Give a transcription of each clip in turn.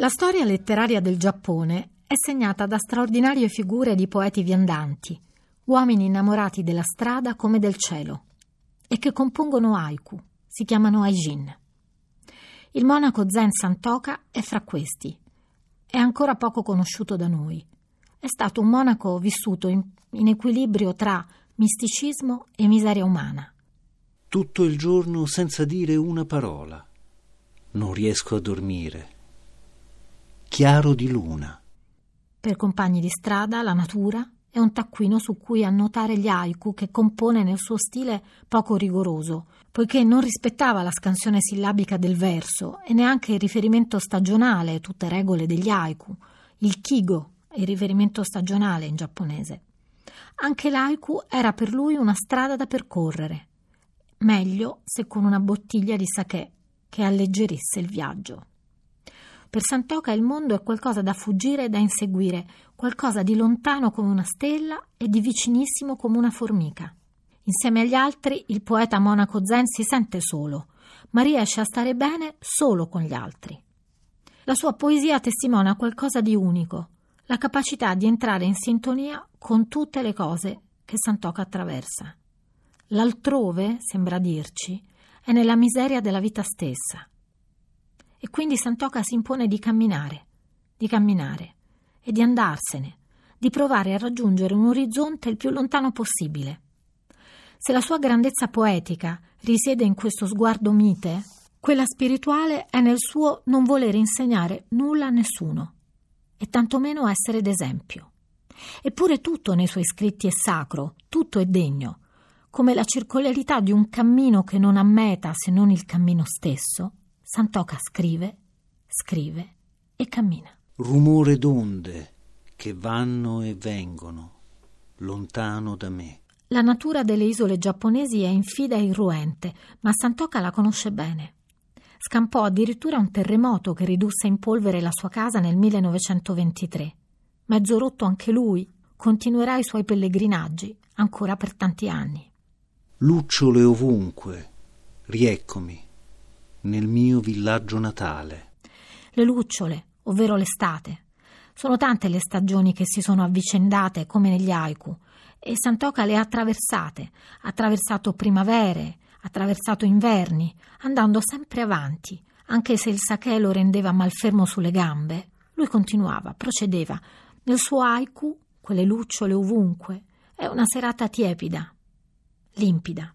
La storia letteraria del Giappone è segnata da straordinarie figure di poeti viandanti, uomini innamorati della strada come del cielo, e che compongono haiku, si chiamano aijin. Il monaco Zen Santoka è fra questi. È ancora poco conosciuto da noi. È stato un monaco vissuto in, in equilibrio tra misticismo e miseria umana. Tutto il giorno senza dire una parola. Non riesco a dormire chiaro di luna. Per compagni di strada, la natura è un taccuino su cui annotare gli haiku che compone nel suo stile poco rigoroso, poiché non rispettava la scansione sillabica del verso e neanche il riferimento stagionale, tutte regole degli haiku. Il kigo il riferimento stagionale in giapponese. Anche l'haiku era per lui una strada da percorrere. Meglio se con una bottiglia di sake che alleggerisse il viaggio. Per Santoka il mondo è qualcosa da fuggire e da inseguire, qualcosa di lontano come una stella e di vicinissimo come una formica. Insieme agli altri, il poeta monaco Zen si sente solo, ma riesce a stare bene solo con gli altri. La sua poesia testimonia qualcosa di unico, la capacità di entrare in sintonia con tutte le cose che Santoka attraversa. L'altrove, sembra dirci, è nella miseria della vita stessa e quindi Santoka si impone di camminare, di camminare e di andarsene, di provare a raggiungere un orizzonte il più lontano possibile. Se la sua grandezza poetica risiede in questo sguardo mite, quella spirituale è nel suo non voler insegnare nulla a nessuno e tantomeno essere d'esempio. Eppure tutto nei suoi scritti è sacro, tutto è degno, come la circolarità di un cammino che non ha meta se non il cammino stesso, Santoka scrive, scrive e cammina. Rumore d'onde che vanno e vengono lontano da me. La natura delle isole giapponesi è infida e irruente, ma Santoka la conosce bene. Scampò addirittura un terremoto che ridusse in polvere la sua casa nel 1923. Mezzo rotto anche lui, continuerà i suoi pellegrinaggi ancora per tanti anni. Lucciole ovunque, rieccomi nel mio villaggio natale. Le lucciole, ovvero l'estate. Sono tante le stagioni che si sono avvicendate come negli haiku e Santoka le ha attraversate, ha attraversato primavere, ha attraversato inverni, andando sempre avanti, anche se il sake lo rendeva malfermo sulle gambe. Lui continuava, procedeva. Nel suo haiku, quelle lucciole ovunque, è una serata tiepida, limpida.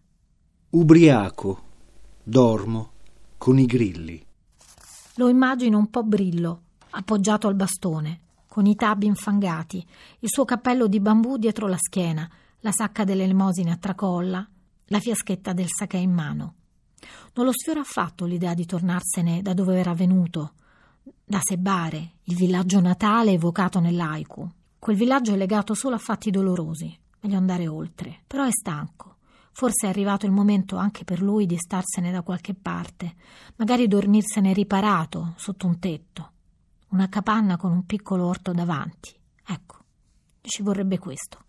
Ubriaco, dormo, con i grilli. Lo immagino un po' brillo, appoggiato al bastone, con i tabi infangati, il suo cappello di bambù dietro la schiena, la sacca delle elemosine a tracolla, la fiaschetta del sake in mano. Non lo sfiora affatto l'idea di tornarsene da dove era venuto, da Sebare, il villaggio natale evocato nell'Aiku. Quel villaggio è legato solo a fatti dolorosi, meglio andare oltre, però è stanco. Forse è arrivato il momento anche per lui di starsene da qualche parte, magari dormirsene riparato sotto un tetto, una capanna con un piccolo orto davanti. Ecco, ci vorrebbe questo.